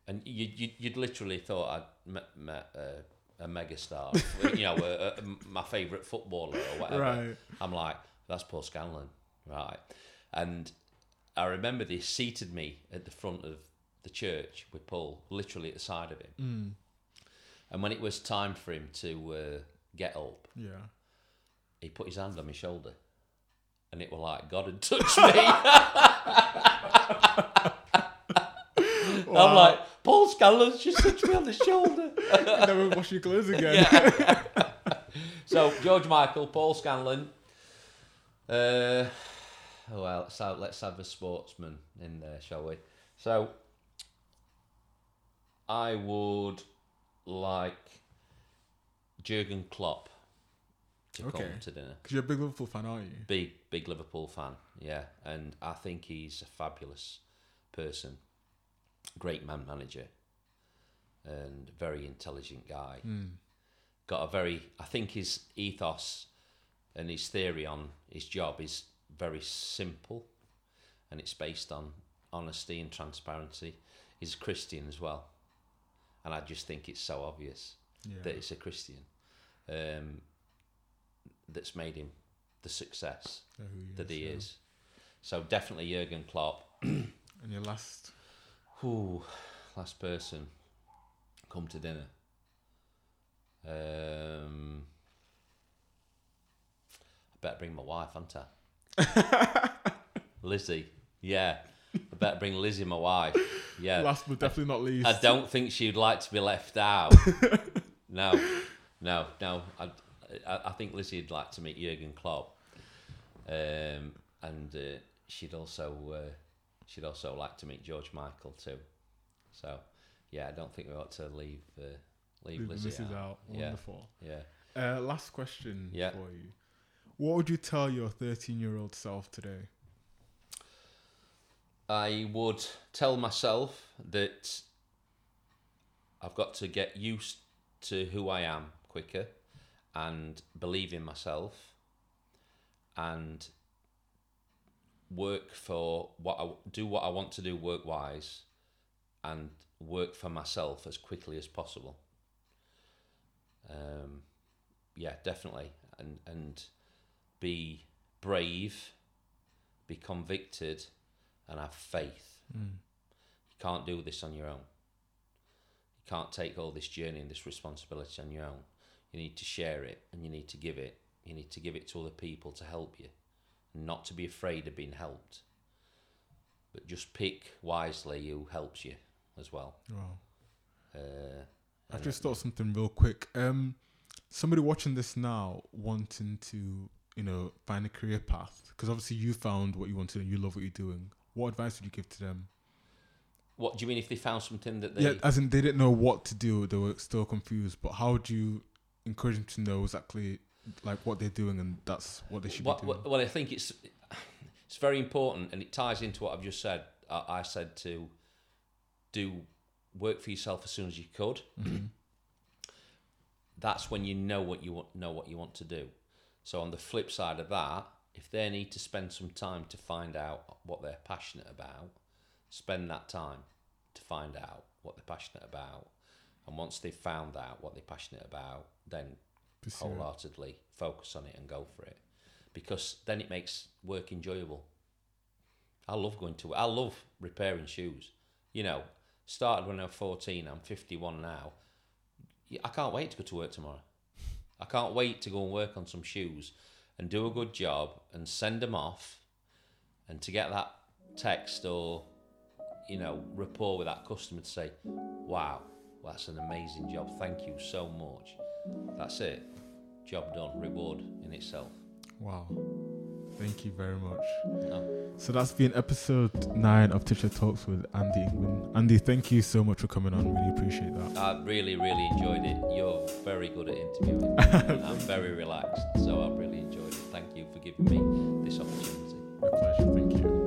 And you, you, you'd literally thought I'd met, met uh, a megastar, [laughs] you know, a, a, my favourite footballer or whatever. Right. I'm like, that's Paul Scanlon, right? And I remember they seated me at the front of the church with Paul, literally at the side of him. Hmm. And when it was time for him to uh, get up, Yeah. he put his hand on my shoulder, and it was like God had touched me. [laughs] [laughs] I'm like, Paul Scanlon's just touched me on the shoulder. [laughs] Never wash your clothes again. So George Michael, Paul Scanlon. Uh, oh, well, let's have, let's have a sportsman in there, shall we? So I would like Jurgen Klopp to Okay. come to dinner. Because you're a big Liverpool fan, aren't you? Big, big Liverpool fan, yeah, and I think he's a fabulous person, great man manager, and very intelligent guy. Hmm. Got a very, I think his ethos and his theory on his job is very simple, and it's based on honesty and transparency. He's a Christian as well, and I just think it's so obvious Yeah. that it's a Christian um, that's made him the success who that he yeah. is. So definitely Jurgen Klopp. [clears throat] And your last. Ooh, last person come to dinner. Um, I better bring my wife, haven't I? [laughs] Lizzie. Yeah. I better bring Lizzie, my wife. Yeah. Last but definitely not least. I don't think she'd like to be left out. [laughs] no, no, no. I, I, I think Lizzie would like to meet Jurgen Klopp. Um, and uh, she'd also uh, she'd also like to meet George Michael too. So yeah, I don't think we ought to leave uh, leave Leave Lizzie out. out. Yeah. Wonderful. Yeah. Uh, last question Yeah. for you. What would you tell your 13 year old self today? I would tell myself that I've got to get used to who I am quicker and believe in myself and work for what I do what I want to do work wise and work for myself as quickly as possible. Um, yeah, definitely, and and be brave, be convicted, and have faith. Mm. You can't do this on your own. You can't take all this journey and this responsibility on your own. You need to share it and you need to give it. You need to give it to other people to help you. Not to be afraid of being helped. But just pick wisely who helps you as well. Wow. Uh, I've just thought something real quick. Um, somebody watching this now wanting to, you know, find a career path because obviously you found what you wanted and you love what you're doing. What advice would you give to them? What do you mean if they found something that they yeah, as in they didn't know what to do, they were still confused. But how would you encourage them to know exactly like what they're doing and that's what they should What, be doing? well, I think it's it's very important, and it ties into what I've just said. I, I said to do work for yourself as soon as you could. Mhm. That's when you know what you want, know what you want to do. So on the flip side of that, if they need to spend some time to find out what they're passionate about, spend that time to find out what they're passionate about. And once they've found out what they're passionate about, then Pursue wholeheartedly focus on it and go for it because then it makes work enjoyable. I love going to I love repairing shoes. You know, started when I was 14, I'm 51 now. I can't wait to go to work tomorrow. I can't wait to go and work on some shoes and do a good job and send them off and to get that text or you know rapport with that customer to say, "Wow, that's an amazing job. Thank you so much." That's it. Job done. Reward in itself. Wow. Thank you very much. No. So that's been episode nine of Teacher Talks with Andy Ingman. Andy, thank you so much for coming on. Really appreciate that. I really, really enjoyed it. You're very good at interviewing. [laughs] I'm very relaxed, so I've really enjoyed it. Thank you for giving me this opportunity. My pleasure. Thank you.